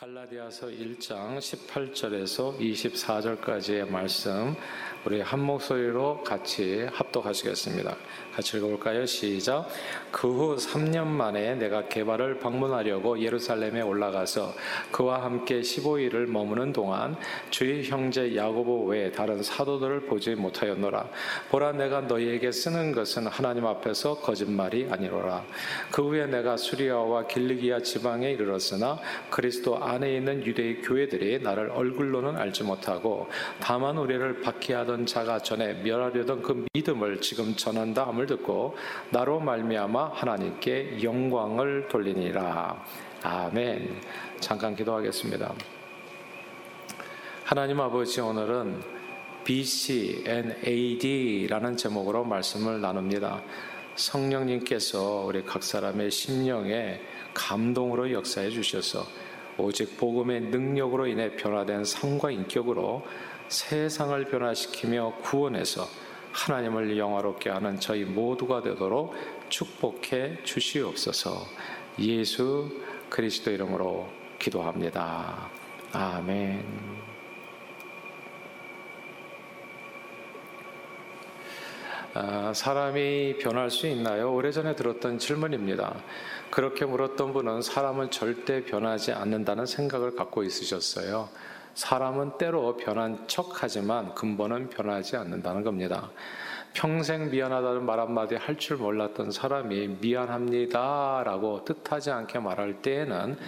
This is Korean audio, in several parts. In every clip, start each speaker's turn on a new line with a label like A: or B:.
A: 갈라디아서 1장 18절에서 24절까지의 말씀 우리 한 목소리로 같이 합독하시겠습니다. 같이 읽어볼까요? 시작. 그 후 3년 만에 내가 개발을 방문하려고 예루살렘에 올라가서 그와 함께 15일을 머무는 동안 주의 형제 야고보 외에 다른 사도들을 보지 못하였노라. 보라 내가 너희에게 쓰는 것은 하나님 앞에서 거짓말이 아니로라. 그 후에 내가 수리아와 길리기아 지방에 이르렀으나 그리스도 안에 있는 유대의 교회들이 나를 얼굴로는 알지 못하고 다만 우리를 박해하던 자가 전에 멸하려던 그 믿음을 지금 전한다 함을 듣고 나로 말미암아 하나님께 영광을 돌리니라. 아멘. 잠깐 기도하겠습니다. 하나님 아버지 오늘은 BC and AD라는 제목으로 말씀을 나눕니다. 성령님께서 우리 각 사람의 심령에 감동으로 역사해 주셔서 오직 복음의 능력으로 인해 변화된 삶과 인격으로 세상을 변화시키며 구원해서 하나님을 영화롭게 하는 저희 모두가 되도록 축복해 주시옵소서. 예수 그리스도 이름으로 기도합니다. 아멘. 사람이 변할 수 있나요? 오래전에 들었던 질문입니다. 그렇게 물었던 분은 사람은 절대 변하지 않는다는 생각을 갖고 있으셨어요. 사람은 때로 변한 척 하지만 근본은 변하지 않는다는 겁니다. 평생 미안하다는 말 한마디 할 줄 몰랐던 사람이 미안합니다 라고 뜻하지 않게 말할 때에는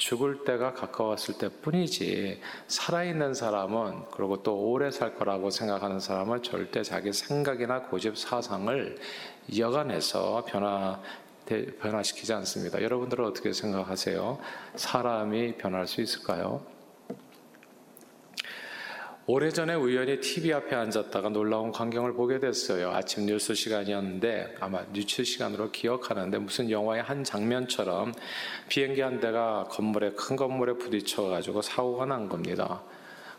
A: 죽을 때가 가까웠을 때 뿐이지 살아있는 사람은 그리고 또 오래 살 거라고 생각하는 사람은 절대 자기 생각이나 고집 사상을 여간해서 변화 변화시키지 않습니다. 여러분들은 어떻게 생각하세요? 사람이 변할 수 있을까요? 오래전에 우연히 TV 앞에 앉았다가 놀라운 광경을 보게 됐어요. 아침 뉴스 시간이었는데 아마 뉴스 시간으로 기억하는데 무슨 영화의 한 장면처럼 비행기 한 대가 건물에 큰 건물에 부딪혀 가지고 사고가 난 겁니다.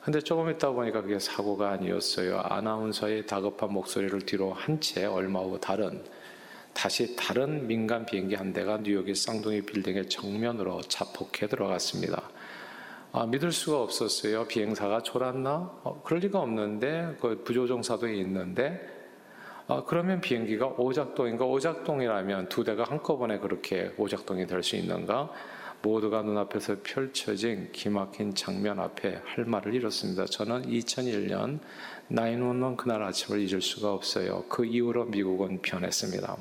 A: 근데 조금 있다 보니까 그게 사고가 아니었어요. 아나운서의 다급한 목소리를 뒤로 한 채 얼마 후 다른 다시 다른 민간 비행기 한 대가 뉴욕의 쌍둥이 빌딩의 정면으로 자폭해 들어갔습니다. 아, 믿을 수가 없었어요. 비행사가 졸았나? 어, 그럴 리가 없는데 그 부조종사도 있는데 아, 그러면 비행기가 오작동인가? 오작동이라면 두 대가 한꺼번에 그렇게 오작동이 될 수 있는가? 모두가 눈앞에서 펼쳐진 기막힌 장면 앞에 할 말을 잃었습니다. 저는 2001년 911 그날 아침을 잊을 수가 없어요. 그 이후로 미국은 변했습니다.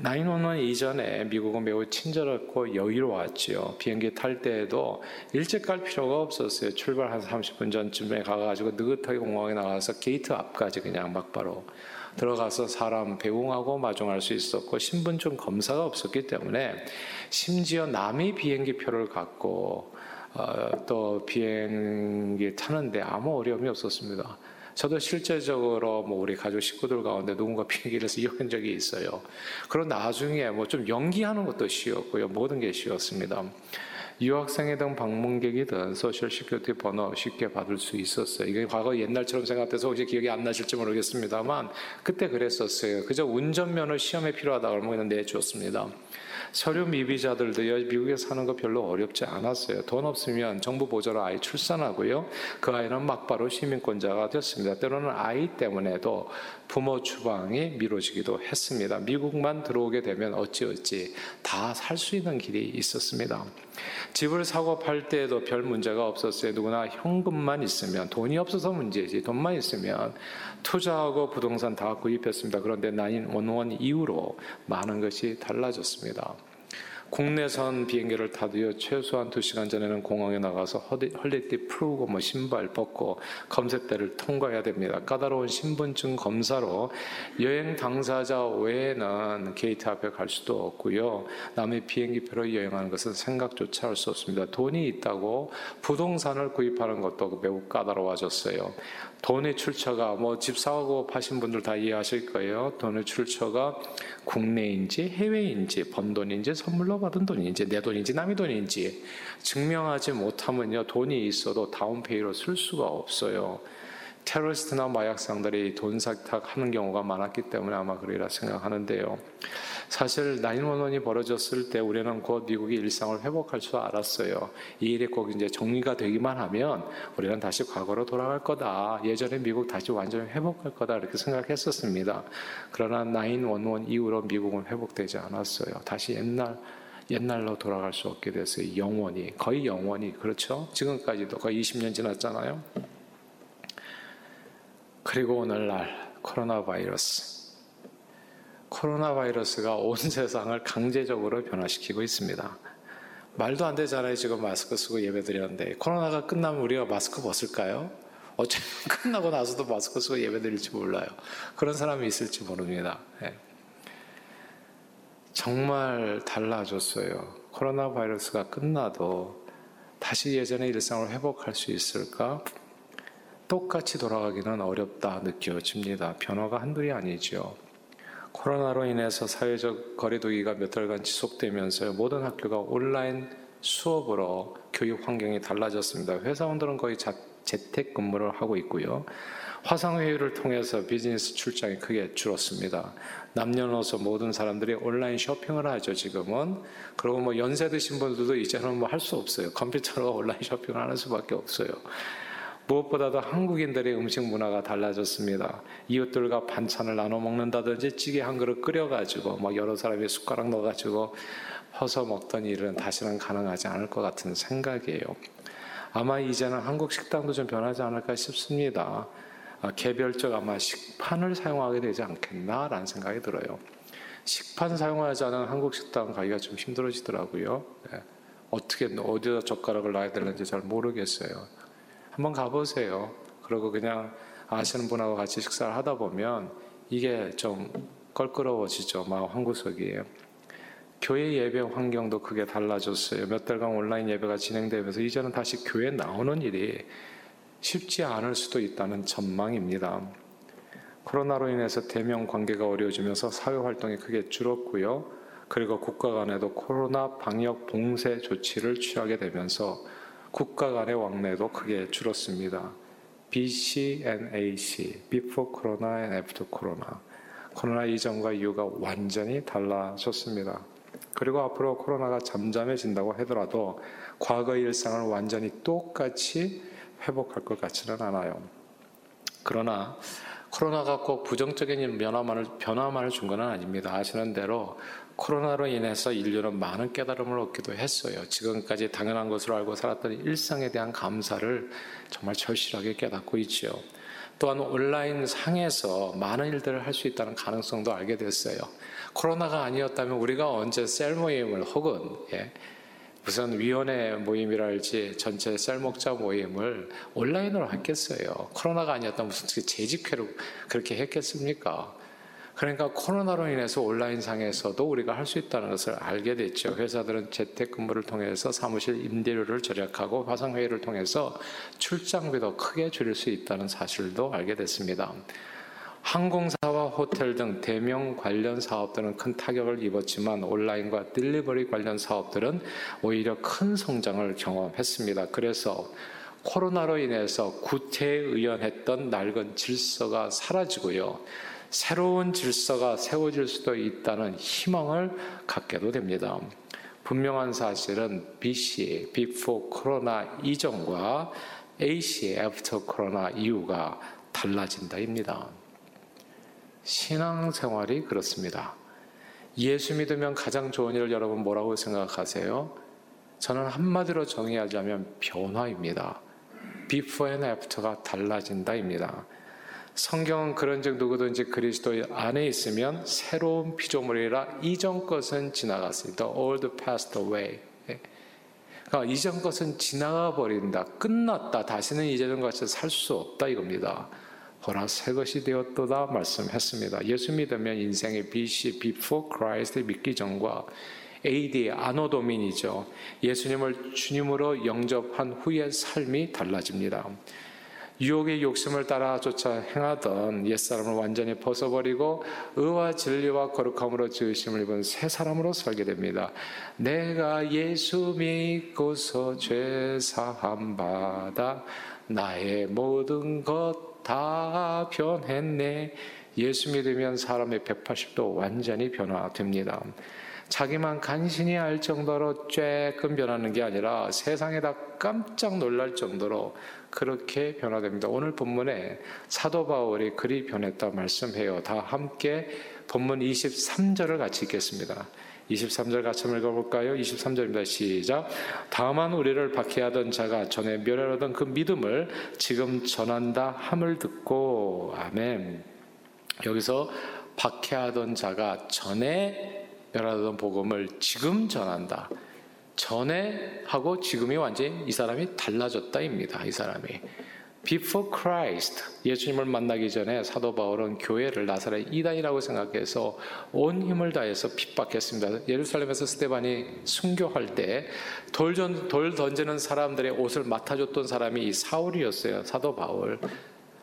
A: 911 이전에 미국은 매우 친절했고 여유로웠지요. 비행기 탈 때에도 일찍 갈 필요가 없었어요. 출발 한 30분 전쯤에 가가지고 느긋하게 공항에 나가서 게이트 앞까지 그냥 막바로 들어가서 사람 배웅하고 마중할 수 있었고 신분증 검사가 없었기 때문에 심지어 남의 비행기 표를 갖고 어, 또 비행기 타는데 아무 어려움이 없었습니다. 저도 실제적으로 뭐 우리 가족 식구들 가운데 누군가 비행기를 이용한 적이 있어요. 그런 나중에 뭐 좀 연기하는 것도 쉬웠고요. 모든 게 쉬웠습니다. 유학생이든 방문객이든 social security 번호 쉽게 받을 수 있었어요. 이게 과거 옛날처럼 생각돼서 혹시 기억이 안 나실지 모르겠습니다만 그때 그랬었어요. 그저 운전면허 시험에 필요하다 그러면 그냥 내줬습니다. 서류 미비자들도 미국에 사는 거 별로 어렵지 않았어요. 돈 없으면 정부 보조로 아이 출산하고요. 그 아이는 막바로 시민권자가 됐습니다. 때로는 아이 때문에도 부모 추방이 미뤄지기도 했습니다. 미국만 들어오게 되면 어찌어찌 다 살 수 있는 길이 있었습니다. 집을 사고 팔 때에도 별 문제가 없었어요. 누구나 현금만 있으면 돈이 없어서 문제지 돈만 있으면 투자하고 부동산 다 구입했습니다. 그런데 나인 원원 이후로 많은 것이 달라졌습니다. 국내선 비행기를 타도요 최소한 2시간 전에는 공항에 나가서 허리띠 풀고 뭐 신발 벗고 검색대를 통과해야 됩니다. 까다로운 신분증 검사로 여행 당사자 외에는 게이트 앞에 갈 수도 없고요. 남의 비행기표로 여행하는 것은 생각조차 할 수 없습니다. 돈이 있다고 부동산을 구입하는 것도 매우 까다로워졌어요. 돈의 출처가 뭐 집 사고 파신 분들 다 이해하실 거예요. 돈의 출처가 국내인지 해외인지 번 돈인지 선물로 받은 돈인지 내 돈인지 남의 돈인지 증명하지 못하면요 돈이 있어도 다운페이로 쓸 수가 없어요. 테러리스트나 마약상들이 돈 세탁하는 경우가 많았기 때문에 아마 그러리라 생각하는데요. 사실 911이 벌어졌을 때 우리는 곧 미국이 일상을 회복할 줄 알았어요. 이 일이 꼭 이제 정리가 되기만 하면 우리는 다시 과거로 돌아갈 거다. 예전에 미국 다시 완전히 회복할 거다. 이렇게 생각했었습니다. 그러나 911 이후로 미국은 회복되지 않았어요. 다시 옛날 옛날로 돌아갈 수 없게 됐어요. 영원히 거의 영원히 그렇죠. 지금까지도 거의 20년 지났잖아요. 그리고 오늘날 코로나 바이러스. 코로나 바이러스가 온 세상을 강제적으로 변화시키고 있습니다. 말도 안 되잖아요. 지금 마스크 쓰고 예배 드렸는데. 코로나가 끝나면 우리가 마스크 벗을까요? 어쩌면 끝나고 나서도 마스크 쓰고 예배 드릴지 몰라요. 그런 사람이 있을지 모릅니다. 네. 정말 달라졌어요. 코로나 바이러스가 끝나도 다시 예전의 일상을 회복할 수 있을까? 똑같이 돌아가기는 어렵다 느껴집니다. 변화가 한둘이 아니죠. 코로나로 인해서 사회적 거리두기가 몇 달간 지속되면서 모든 학교가 온라인 수업으로 교육 환경이 달라졌습니다. 회사원들은 거의 자, 재택 근무를 하고 있고요. 화상회의를 통해서 비즈니스 출장이 크게 줄었습니다. 남녀노소 모든 사람들이 온라인 쇼핑을 하죠, 지금은. 그리고 뭐 연세 드신 분들도 이제는 뭐 할 수 없어요. 컴퓨터로 온라인 쇼핑을 하는 수밖에 없어요. 무엇보다도 한국인들의 음식 문화가 달라졌습니다. 이웃들과 반찬을 나눠 먹는다든지 찌개 한 그릇 끓여가지고 뭐 여러 사람이 숟가락 넣어가지고 퍼서 먹던 일은 다시는 가능하지 않을 것 같은 생각이에요. 아마 이제는 한국 식당도 좀 변하지 않을까 싶습니다. 아, 개별적 아마 식판을 사용하게 되지 않겠나라는 생각이 들어요. 식판 사용하지 않은 한국 식당 가기가 좀 힘들어지더라고요. 네. 어떻게 어디다 젓가락을 놔야 되는지 잘 모르겠어요. 한번 가보세요. 그리고 그냥 아시는 분하고 같이 식사를 하다 보면 이게 좀 껄끄러워지죠. 마음 한구석이. 교회 예배 환경도 크게 달라졌어요. 몇 달간 온라인 예배가 진행되면서 이제는 다시 교회 나오는 일이 쉽지 않을 수도 있다는 전망입니다. 코로나로 인해서 대면 관계가 어려워지면서 사회 활동이 크게 줄었고요. 그리고 국가 간에도 코로나 방역 봉쇄 조치를 취하게 되면서 국가 간의 왕래도 크게 줄었습니다. BC and AC, Before Corona and After Corona. 코로나 이전과 이후가 완전히 달라졌습니다. 그리고 앞으로 코로나가 잠잠해진다고 하더라도 과거의 일상을 완전히 똑같이 회복할 것 같지는 않아요. 그러나 코로나가 꼭 부정적인 변화만을, 변화만을 준 건 아닙니다. 아시는 대로 코로나로 인해서 인류는 많은 깨달음을 얻기도 했어요. 지금까지 당연한 것으로 알고 살았던 일상에 대한 감사를 정말 절실하게 깨닫고 있지요. 또한 온라인 상에서 많은 일들을 할 수 있다는 가능성도 알게 됐어요. 코로나가 아니었다면 우리가 언제 셀 모임을 혹은 예, 무슨 위원회 모임이랄지 전체 셀목자 모임을 온라인으로 했겠어요. 코로나가 아니었다면 무슨 재직회로 그렇게 했겠습니까? 그러니까 코로나로 인해서 온라인상에서도 우리가 할 수 있다는 것을 알게 됐죠. 회사들은 재택근무를 통해서 사무실 임대료를 절약하고 화상회의를 통해서 출장비도 크게 줄일 수 있다는 사실도 알게 됐습니다. 항공사와 호텔 등 대명 관련 사업들은 큰 타격을 입었지만 온라인과 딜리버리 관련 사업들은 오히려 큰 성장을 경험했습니다. 그래서 코로나로 인해서 구태의연했던 낡은 질서가 사라지고요. 새로운 질서가 세워질 수도 있다는 희망을 갖게도 됩니다. 분명한 사실은 BC, before 코로나 이전과 AC, after 코로나 이후가 달라진다입니다. 신앙생활이 그렇습니다. 예수 믿으면 가장 좋은 일을 여러분 뭐라고 생각하세요? 저는 한마디로 정의하자면 변화입니다. before and after가 달라진다입니다. 성경은 그런즉 누구든지 그리스도 안에 있으면 새로운 피조물이라 이전 것은 지나갔으니 the old passed away. 예. 그러니까 이전 것은 지나가 버린다. 끝났다. 다시는 이전 것을 살수 없다 이겁니다. 보라 새 것이 되었도다 말씀했습니다. 예수 믿으면 인생의 BC before Christ 믿기 전과 AD 아노도민이죠. 예수님을 주님으로 영접한 후의 삶이 달라집니다. 유혹의 욕심을 따라 쫓아 행하던 옛사람을 완전히 벗어버리고 의와 진리와 거룩함으로 지으심을 입은 새 사람으로 살게 됩니다. 내가 예수 믿고서 죄 사함 받아 나의 모든 것 다 변했네. 예수 믿으면 사람의 180도 완전히 변화됩니다. 자기만 간신히 알 정도로 쬐끔 변하는 게 아니라 세상에다 깜짝 놀랄 정도로 그렇게 변화됩니다. 오늘 본문에 사도 바울이 그리 변했다 말씀해요. 다 함께 본문 23절을 같이 읽겠습니다. 23절 같이 한번 읽어볼까요? 23절입니다. 시작. 다만 우리를 박해하던 자가 전에 멸하던 그 믿음을 지금 전한다 함을 듣고 아멘. 여기서 박해하던 자가 전에 멸하던 복음을 지금 전한다. 전에 하고 지금이 완전히 이 사람이 달라졌다입니다. 이 사람이. Before Christ, 예수님을 만나기 전에 사도 바울은 교회를 나사렛 이단이라고 생각해서 온 힘을 다해서 핍박했습니다. 예루살렘에서 스테반이 순교할 때돌돌 던지는 사람들의 옷을 맡아줬던 사람이 이 사울이었어요. 사도 바울.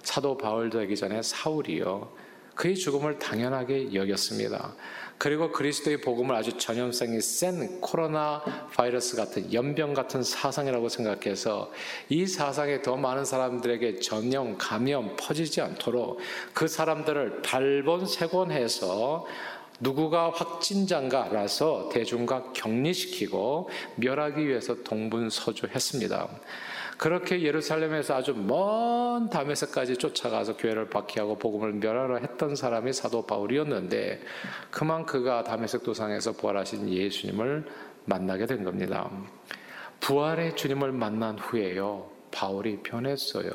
A: 사도 바울 되기 전에 사울이요. 그의 죽음을 당연하게 여겼습니다. 그리고 그리스도의 복음을 아주 전염성이 센 코로나 바이러스 같은 연병 같은 사상이라고 생각해서 이 사상에 더 많은 사람들에게 전염, 감염 퍼지지 않도록 그 사람들을 발본색원해서 누구가 확진자인가라서 대중과 격리시키고 멸하기 위해서 동분서주했습니다. 그렇게 예루살렘에서 아주 먼 다메섹까지 쫓아가서 교회를 박해하고 복음을 멸하려 했던 사람이 사도 바울이었는데 그만 그가 다메섹 도상에서 부활하신 예수님을 만나게 된 겁니다. 부활의 주님을 만난 후에요. 바울이 변했어요.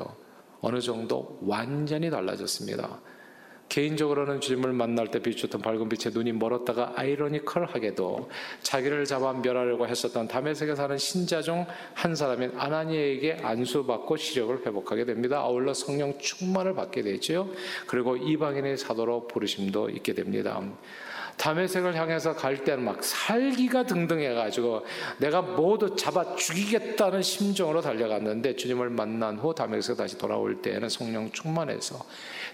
A: 어느 정도 완전히 달라졌습니다. 개인적으로는 주님을 만날 때 비추던 밝은 빛에 눈이 멀었다가 아이러니컬하게도 자기를 잡아 멸하려고 했었던 담에색에 사는 신자 중 한 사람인 아나니에게 안수받고 시력을 회복하게 됩니다. 아울러 성령 충만을 받게 되죠. 그리고 이방인의 사도로 부르심도 있게 됩니다. 담에색을 향해서 갈 때는 막 살기가 등등해가지고 내가 모두 잡아 죽이겠다는 심정으로 달려갔는데 주님을 만난 후 담에색 다시 돌아올 때에는 성령 충만해서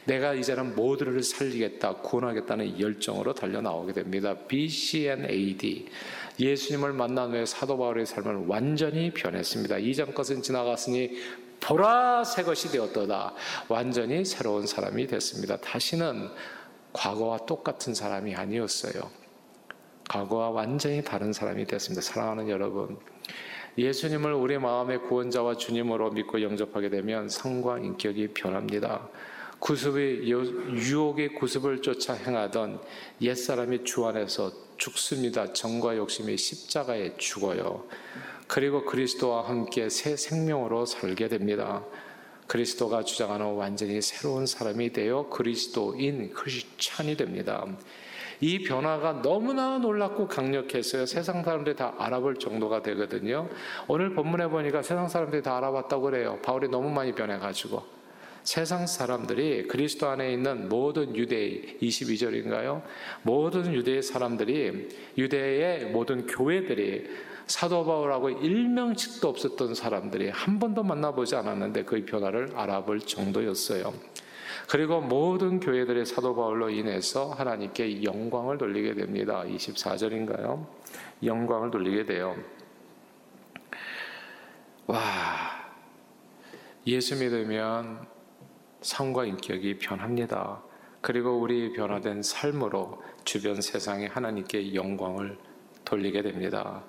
A: 내가 이제는 모두를 살리겠다, 구원하겠다는 열정으로 달려 나오게 됩니다. BC and AD. 예수님을 만난 후에 사도 바울의 삶은 완전히 변했습니다. 이전 것은 지나갔으니 보라 새 것이 되었도다. 완전히 새로운 사람이 됐습니다. 다시는 과거와 똑같은 사람이 아니었어요. 과거와 완전히 다른 사람이 됐습니다. 사랑하는 여러분. 예수님을 우리 마음의 구원자와 주님으로 믿고 영접하게 되면 성과 인격이 변합니다. 구습의 유혹의 구습을 쫓아 행하던 옛사람이 주 안에서 죽습니다. 정과 욕심이 십자가에 죽어요. 그리고 그리스도와 함께 새 생명으로 살게 됩니다. 그리스도가 주장하는 완전히 새로운 사람이 되어 그리스도인 크리스찬이 됩니다. 이 변화가 너무나 놀랍고 강력했어요. 세상 사람들이 다 알아볼 정도가 되거든요. 오늘 본문에 보니까 세상 사람들이 다 알아봤다고 그래요. 바울이 너무 많이 변해가지고. 세상 사람들이 그리스도 안에 있는 모든 유대 22절인가요? 모든 유대의 사람들이 유대의 모든 교회들이 사도 바울하고 일명씩도 없었던 사람들이 한 번도 만나보지 않았는데 그 변화를 알아볼 정도였어요. 그리고 모든 교회들의 사도 바울로 인해서 하나님께 영광을 돌리게 됩니다. 24절인가요? 영광을 돌리게 돼요. 와, 예수 믿으면 성과 인격이 변합니다. 그리고 우리 변화된 삶으로 주변 세상에 하나님께 영광을 돌리게 됩니다.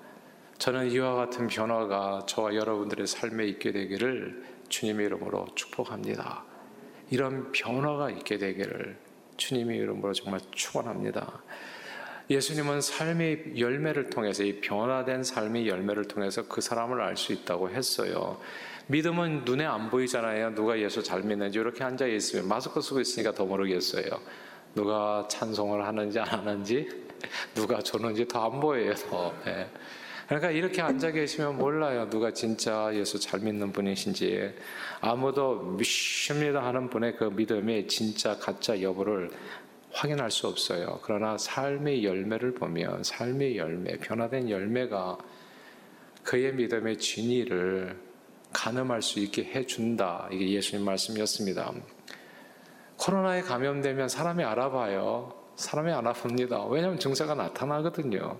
A: 저는 이와 같은 변화가 저와 여러분들의 삶에 있게 되기를 주님의 이름으로 축복합니다. 이런 변화가 있게 되기를 주님의 이름으로 정말 축원합니다. 예수님은 삶의 열매를 통해서 이 변화된 삶의 열매를 통해서 그 사람을 알 수 있다고 했어요. 믿음은 눈에 안 보이잖아요. 누가 예수 잘 믿는지 이렇게 앉아 있으면 마스크 쓰고 있으니까 더 모르겠어요. 누가 찬송을 하는지 안 하는지 누가 주는지 더 안 보여요. 더. 네. 그러니까 이렇게 앉아 계시면 몰라요. 누가 진짜 예수 잘 믿는 분이신지. 아무도 믿습니다 하는 분의 그 믿음의 진짜 가짜 여부를 확인할 수 없어요. 그러나 삶의 열매를 보면 삶의 열매, 변화된 열매가 그의 믿음의 진위를 가늠할 수 있게 해준다. 이게 예수님 말씀이었습니다. 코로나에 감염되면 사람이 알아봐요. 사람이 알아봅니다. 왜냐하면 증세가 나타나거든요.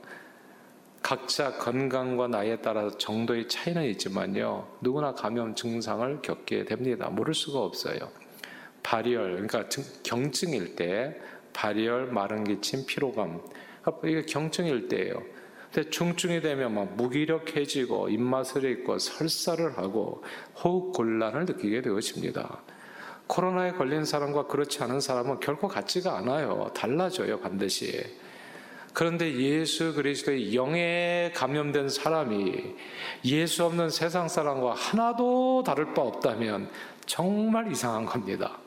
A: 각자 건강과 나이에 따라서 정도의 차이는 있지만요. 누구나 감염 증상을 겪게 됩니다. 모를 수가 없어요. 발열, 그러니까 경증일 때 발열, 마른 기침, 피로감. 그러니까 이게 경증일 때예요. 근데 중증이 되면 막 무기력해지고 입맛을 잃고 설사를 하고 호흡 곤란을 느끼게 되어집니다. 코로나에 걸린 사람과 그렇지 않은 사람은 결코 같지가 않아요. 달라져요, 반드시. 그런데 예수 그리스도의 영에 감염된 사람이 예수 없는 세상 사람과 하나도 다를 바 없다면 정말 이상한 겁니다.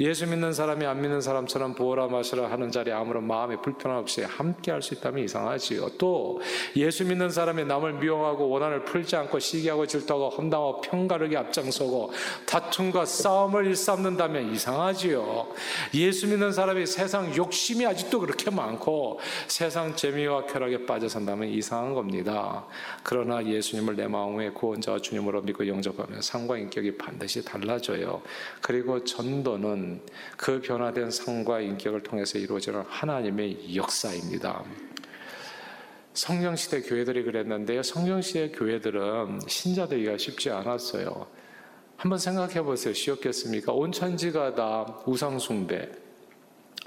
A: 예수 믿는 사람이 안 믿는 사람처럼 보라 마시라 하는 자리에 아무런 마음의 불편함 없이 함께 할 수 있다면 이상하지요. 또 예수 믿는 사람이 남을 미워하고 원한을 풀지 않고 시기하고 질투하고 험담하고 평가르게 앞장서고 다툼과 싸움을 일삼는다면 이상하지요. 예수 믿는 사람이 세상 욕심이 아직도 그렇게 많고 세상 재미와 쾌락에 빠져 산다면 이상한 겁니다. 그러나 예수님을 내 마음의 구원자와 주님으로 믿고 영접하면 상과 인격이 반드시 달라져요. 그리고 전도는 그 변화된 상과 인격을 통해서 이루어지는 하나님의 역사입니다. 성경시대 교회들이 그랬는데요. 성경시대 교회들은 신자되기가 쉽지 않았어요. 한번 생각해 보세요. 쉬웠겠습니까? 온 천지가 다 우상숭배,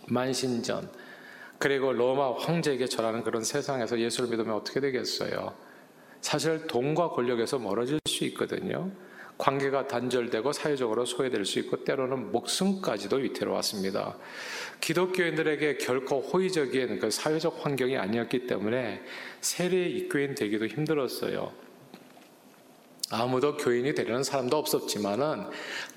A: 만신전, 그리고 로마 황제에게 절하는 그런 세상에서 예수를 믿으면 어떻게 되겠어요? 사실 돈과 권력에서 멀어질 수 있거든요. 관계가 단절되고 사회적으로 소외될 수 있고 때로는 목숨까지도 위태로웠습니다. 기독교인들에게 결코 호의적인 그 사회적 환경이 아니었기 때문에 세례 입교인 되기도 힘들었어요. 아무도 교인이 되려는 사람도 없었지만은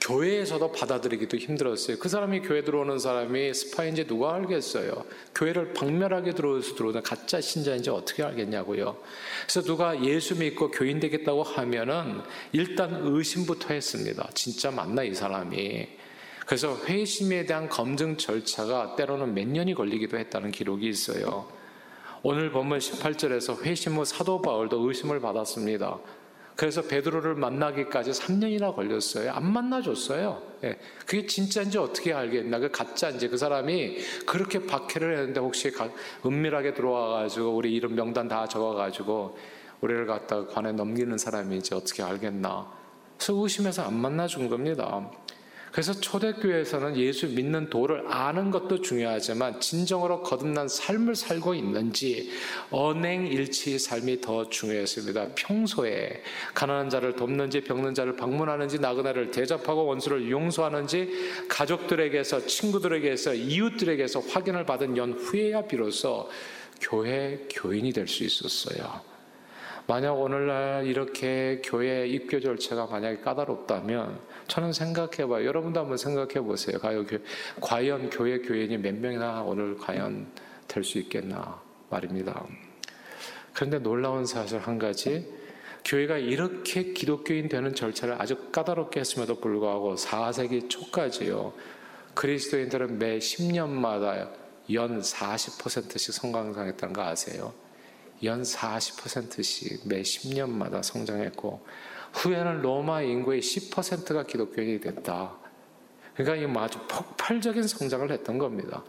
A: 교회에서도 받아들이기도 힘들었어요. 그 사람이 교회 들어오는 사람이 스파인지 누가 알겠어요? 교회를 박멸하게 들어오서 들어오는 가짜 신자인지 어떻게 알겠냐고요. 그래서 누가 예수 믿고 교인 되겠다고 하면은 일단 의심부터 했습니다. 진짜 맞나 이 사람이? 그래서 회심에 대한 검증 절차가 때로는 몇 년이 걸리기도 했다는 기록이 있어요. 오늘 본문 18절에서 회심 후 사도 바울도 의심을 받았습니다. 그래서 베드로를 만나기까지 3년이나 걸렸어요. 안 만나줬어요. 예. 그게 진짜인지 어떻게 알겠나? 그 가짜인지 그 사람이 그렇게 박해를 했는데 혹시 은밀하게 들어와가지고 우리 이름 명단 다 적어가지고 우리를 갖다가 관에 넘기는 사람인지 어떻게 알겠나? 그래서 의심해서 안 만나준 겁니다. 그래서 초대교회에서는 예수 믿는 도를 아는 것도 중요하지만 진정으로 거듭난 삶을 살고 있는지 언행일치의 삶이 더 중요했습니다. 평소에 가난한 자를 돕는지 병든 자를 방문하는지 나그네를 대접하고 원수를 용서하는지 가족들에게서 친구들에게서 이웃들에게서 확인을 받은 연후에야 비로소 교회 교인이 될 수 있었어요. 만약 오늘날 이렇게 교회 입교 절차가 만약에 까다롭다면 저는 생각해 봐요. 여러분도 한번 생각해 보세요. 과연 교회 교인이 몇 명이나 오늘 과연 될 수 있겠나 말입니다. 그런데 놀라운 사실 한 가지 교회가 이렇게 기독교인 되는 절차를 아주 까다롭게 했음에도 불구하고 4세기 초까지요. 그리스도인들은 매 10년마다 연 40%씩 성장했다는 거 아세요? 연 40%씩 매 10년마다 성장했고 후에는 로마 인구의 10%가 기독교인이 됐다. 그러니까 이 아주 폭발적인 성장을 했던 겁니다.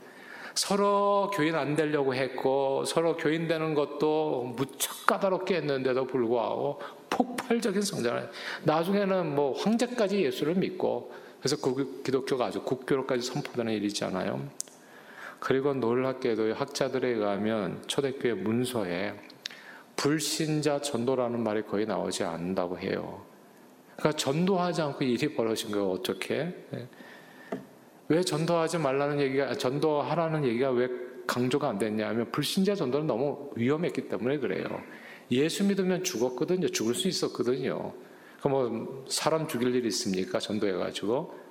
A: 서로 교인 안 되려고 했고 서로 교인 되는 것도 무척 까다롭게 했는데도 불구하고 폭발적인 성장을 나중에는 뭐 황제까지 예수를 믿고 그래서 그 기독교가 아주 국교로까지 선포되는 일이잖아요. 그리고 놀랍게도 학자들에 의하면 초대교회 문서에 불신자 전도라는 말이 거의 나오지 않는다고 해요. 그러니까 전도하지 않고 일이 벌어진 거예요. 어떻게? 예. 왜 전도하지 말라는 얘기가 전도하라는 얘기가 왜 강조가 안 됐냐면 불신자 전도는 너무 위험했기 때문에 그래요. 예수 믿으면 죽었거든요. 죽을 수 있었거든요. 그뭐 사람 죽일 일 있습니까? 전도해 가지고.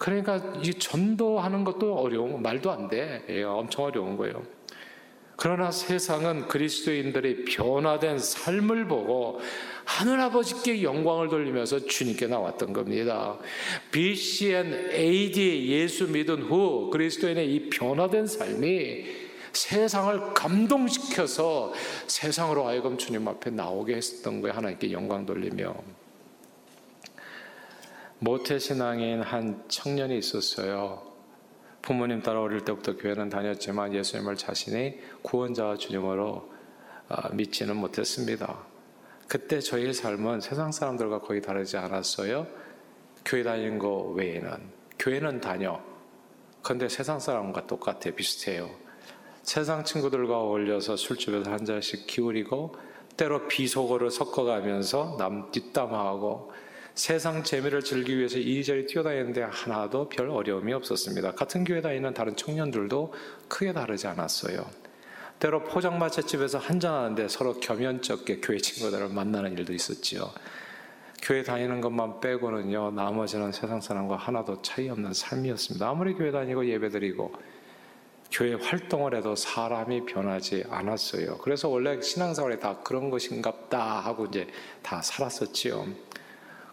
A: 그러니까 이 전도하는 것도 어려운 말도 안 돼. 예, 엄청 어려운 거예요. 그러나 세상은 그리스도인들의 변화된 삶을 보고 하늘아버지께 영광을 돌리면서 주님께 나왔던 겁니다. BCN AD 예수 믿은 후 그리스도인의 이 변화된 삶이 세상을 감동시켜서 세상으로 하여금 주님 앞에 나오게 했었던 거예요. 하나님께 영광 돌리며. 모태신앙인 한 청년이 있었어요. 부모님 따라 어릴 때부터 교회는 다녔지만 예수님을 자신의 구원자와 주님으로 아, 믿지는 못했습니다. 그때 저희의 삶은 세상 사람들과 거의 다르지 않았어요. 교회 다니는 거 외에는 교회는 다녀. 근데 세상 사람과 똑같아. 비슷해요. 세상 친구들과 어울려서 술집에서 한 잔씩 기울이고 때로 비속어를 섞어가면서 남 뒷담화하고 세상 재미를 즐기기 위해서 이리저리 뛰어다니는데 하나도 별 어려움이 없었습니다. 같은 교회 다니는 다른 청년들도 크게 다르지 않았어요. 때로 포장마차집에서 한잔하는데 서로 겸연쩍게 교회 친구들을 만나는 일도 있었지요. 교회 다니는 것만 빼고는요, 나머지는 세상 사람과 하나도 차이 없는 삶이었습니다. 아무리 교회 다니고 예배 드리고 교회 활동을 해도 사람이 변하지 않았어요. 그래서 원래 신앙생활이 다 그런 것인갑다 하고 이제 다 살았었지요.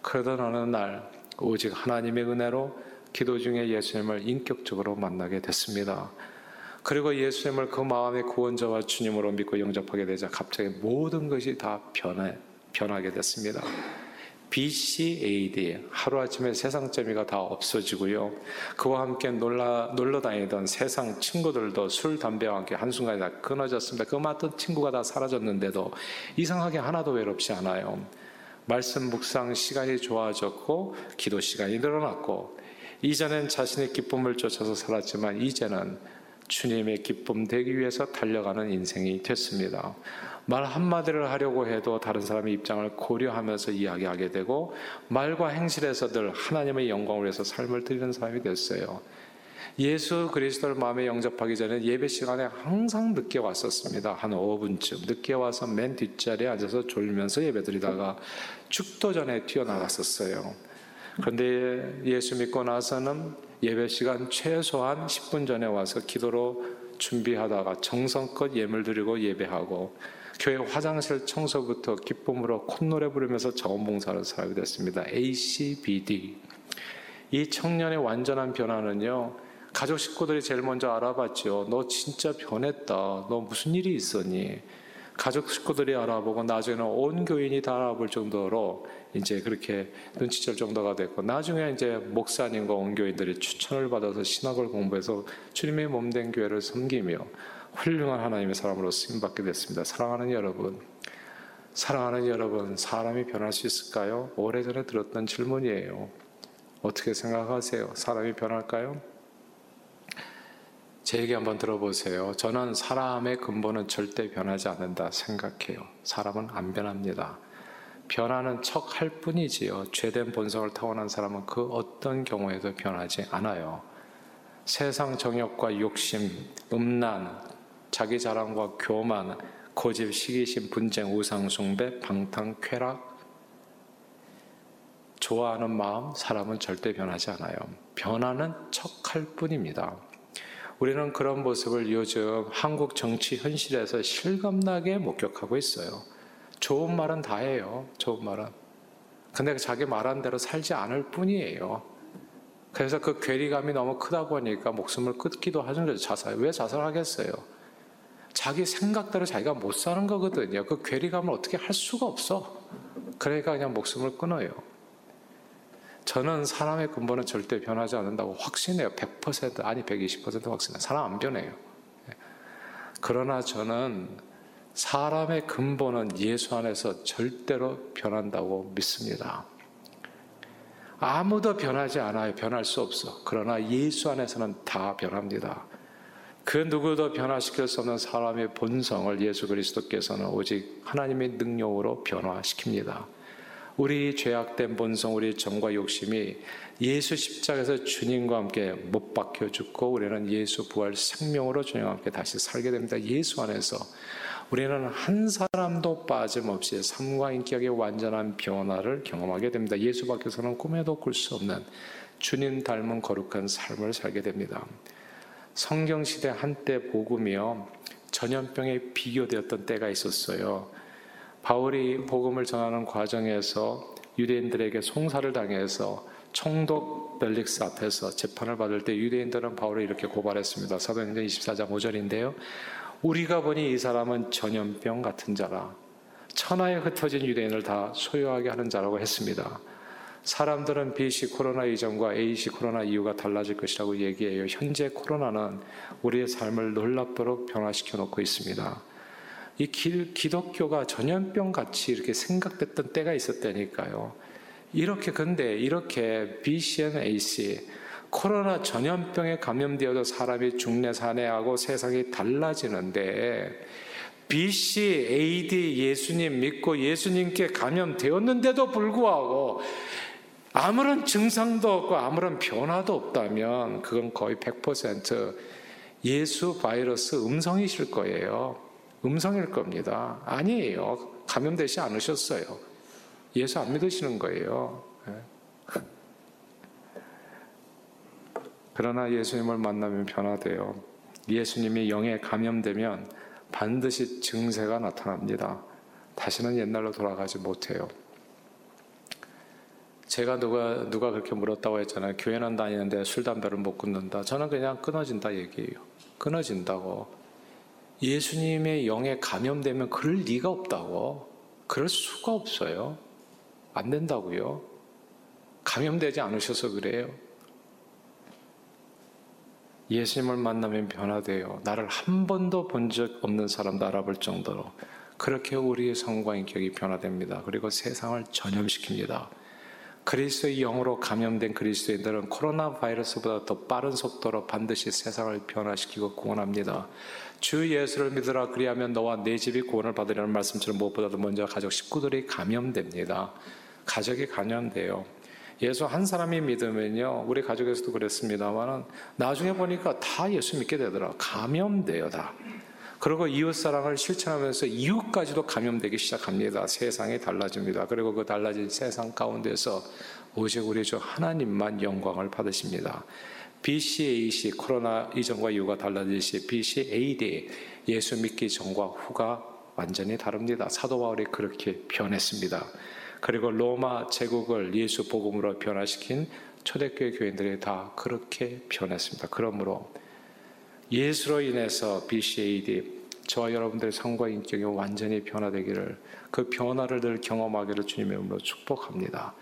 A: 그러던 어느 날 오직 하나님의 은혜로 기도 중에 예수님을 인격적으로 만나게 됐습니다. 그리고 예수님을 그 마음의 구원자와 주님으로 믿고 영접하게 되자 갑자기 모든 것이 다 변해, 변하게 됐습니다. BCAD 하루아침에 세상 재미가 다 없어지고요. 그와 함께 놀라, 놀러 다니던 세상 친구들도 술, 담배와 함께 한순간에 다 끊어졌습니다. 그 맞던 친구가 다 사라졌는데도 이상하게 하나도 외롭지 않아요. 말씀 묵상 시간이 좋아졌고 기도 시간이 늘어났고 이전엔 자신의 기쁨을 쫓아서 살았지만 이제는 주님의 기쁨 되기 위해서 달려가는 인생이 됐습니다. 말 한마디를 하려고 해도 다른 사람의 입장을 고려하면서 이야기하게 되고 말과 행실에서 늘 하나님의 영광을 위해서 삶을 드리는 사람이 됐어요. 예수 그리스도를 마음에 영접하기 전에 예배 시간에 항상 늦게 왔었습니다. 한 5분쯤 늦게 와서 맨 뒷자리에 앉아서 졸면서 예배 드리다가 축도 전에 튀어나갔었어요. 그런데 예수 믿고 나서는 예배 시간 최소한 10분 전에 와서 기도로 준비하다가 정성껏 예물 드리고 예배하고 교회 화장실 청소부터 기쁨으로 콧노래 부르면서 자원봉사를 사람이 됐습니다. ACBD. 이 청년의 완전한 변화는요, 가족 식구들이 제일 먼저 알아봤죠. 너 진짜 변했다. 너 무슨 일이 있었니? 가족 식구들이 알아보고 나중에는 온 교인이 다 알아볼 정도로 이제 그렇게 눈치챌 정도가 됐고 나중에 이제 목사님과 온 교인들이 추천을 받아서 신학을 공부해서 주님의 몸된 교회를 섬기며 훌륭한 하나님의 사람으로 쓰임 받게 됐습니다. 사랑하는 여러분, 사랑하는 여러분, 사람이 변할 수 있을까요? 오래전에 들었던 질문이에요. 어떻게 생각하세요? 사람이 변할까요? 제 얘기 한번 들어보세요. 저는 사람의 근본은 절대 변하지 않는다 생각해요. 사람은 안 변합니다. 변하는 척 할 뿐이지요. 죄된 본성을 타고난 사람은 그 어떤 경우에도 변하지 않아요. 세상 정욕과 욕심, 음란, 자기 자랑과 교만, 고집, 시기심, 분쟁, 우상 숭배, 방탕, 쾌락, 좋아하는 마음, 사람은 절대 변하지 않아요. 변하는 척 할 뿐입니다. 우리는 그런 모습을 요즘 한국 정치 현실에서 실감나게 목격하고 있어요. 좋은 말은 다 해요. 좋은 말은. 근데 자기 말한 대로 살지 않을 뿐이에요. 그래서 그 괴리감이 너무 크다 보니까 목숨을 끊기도 하는 거죠. 자살. 왜 자살하겠어요? 자기 생각대로 자기가 못 사는 거거든요. 그 괴리감을 어떻게 할 수가 없어. 그러니까 그냥 목숨을 끊어요. 저는 사람의 근본은 절대 변하지 않는다고 확신해요. 100% 아니 120% 확신해요. 사람 안 변해요. 그러나 저는 사람의 근본은 예수 안에서 절대로 변한다고 믿습니다. 아무도 변하지 않아요. 변할 수 없어. 그러나 예수 안에서는 다 변합니다. 그 누구도 변화시킬 수 없는 사람의 본성을 예수 그리스도께서는 오직 하나님의 능력으로 변화시킵니다. 우리 죄악된 본성, 우리 정과 욕심이 예수 십자가에서 주님과 함께 못 박혀 죽고 우리는 예수 부활 생명으로 주님과 함께 다시 살게 됩니다. 예수 안에서 우리는 한 사람도 빠짐없이 삶과 인격의 완전한 변화를 경험하게 됩니다. 예수 밖에서는 꿈에도 꿀 수 없는 주님 닮은 거룩한 삶을 살게 됩니다. 성경 시대 한때 복음이요 전염병에 비교되었던 때가 있었어요. 바울이 복음을 전하는 과정에서 유대인들에게 송사를 당해서 총독 벨릭스 앞에서 재판을 받을 때 유대인들은 바울을 이렇게 고발했습니다. 사도행전 24장 5절인데요. 우리가 보니 이 사람은 전염병 같은 자라. 천하에 흩어진 유대인을 다 소유하게 하는 자라고 했습니다. 사람들은 BC 코로나 이전과 AC 코로나 이후가 달라질 것이라고 얘기해요. 현재 코로나는 우리의 삶을 놀랍도록 변화시켜 놓고 있습니다. 이 기, 기독교가 전염병 같이 이렇게 생각됐던 때가 있었다니까요. 이렇게 근데 이렇게 BC and AC 코로나 전염병에 감염되어도 사람이 죽네 사네하고 세상이 달라지는데 BC, AD 예수님 믿고 예수님께 감염되었는데도 불구하고 아무런 증상도 없고 아무런 변화도 없다면 그건 거의 100% 예수 바이러스 음성이실 거예요. 음성일 겁니다. 아니에요. 감염되지 않으셨어요. 예수 안 믿으시는 거예요. 예. 그러나 예수님을 만나면 변화돼요. 예수님이 영에 감염되면 반드시 증세가 나타납니다. 다시는 옛날로 돌아가지 못해요. 제가 누가 누가 그렇게 물었다고 했잖아요. 교회는 다니는데 술 담배를 못 끊는다. 저는 그냥 끊어진다 얘기예요. 끊어진다고. 예수님의 영에 감염되면 그럴 리가 없다고. 그럴 수가 없어요. 안 된다고요. 감염되지 않으셔서 그래요. 예수님을 만나면 변화돼요. 나를 한 번도 본 적 없는 사람도 알아볼 정도로 그렇게 우리의 성과 인격이 변화됩니다. 그리고 세상을 전염시킵니다. 그리스도의 영으로 감염된 그리스도인들은 코로나 바이러스보다 더 빠른 속도로 반드시 세상을 변화시키고 구원합니다. 주 예수를 믿으라 그리하면 너와 내 집이 구원을 받으려는 말씀처럼 무엇보다도 먼저 가족 식구들이 감염됩니다. 가족이 감염돼요. 예수 한 사람이 믿으면요, 우리 가족에서도 그랬습니다만은 나중에 보니까 다 예수 믿게 되더라. 감염돼요, 다. 그리고 이웃 사랑을 실천하면서 이웃까지도 감염되기 시작합니다. 세상이 달라집니다. 그리고 그 달라진 세상 가운데서 오직 우리 주 하나님만 영광을 받으십니다. BCAC 코로나 이전과 이후가 달라지시 BCAD 예수 믿기 전과 후가 완전히 다릅니다. 사도 바울이 그렇게 변했습니다. 그리고 로마 제국을 예수 복음으로 변화시킨 초대교회 교인들이 다 그렇게 변했습니다. 그러므로 예수로 인해서 BCAD 저와 여러분들의 성과 인격이 완전히 변화되기를 그 변화를 늘 경험하기를 주님의 이름으로 축복합니다.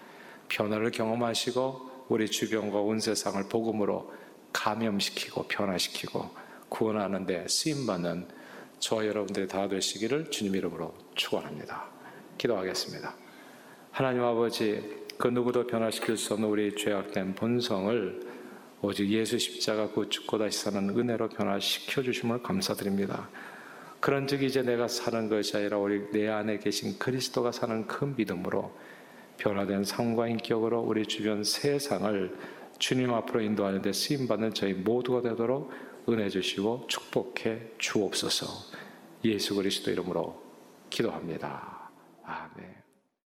A: 변화를 경험하시고 우리 주변과 온 세상을 복음으로 감염시키고 변화시키고 구원하는 데 쓰임받는 저와 여러분들이 다 되시기를 주님 이름으로 축원합니다. 기도하겠습니다. 하나님 아버지 그 누구도 변화시킬 수 없는 우리 죄악된 본성을 오직 예수 십자가 그 죽고 다시 사는 은혜로 변화시켜 주심을 감사드립니다. 그런즉 이제 내가 사는 것이 아니라 우리 내 안에 계신 그리스도가 사는 그 믿음으로 변화된 삶과 인격으로 우리 주변 세상을 주님 앞으로 인도하는 데 쓰임 받는 저희 모두가 되도록 은혜 주시고 축복해 주옵소서. 예수 그리스도 이름으로 기도합니다. 아멘.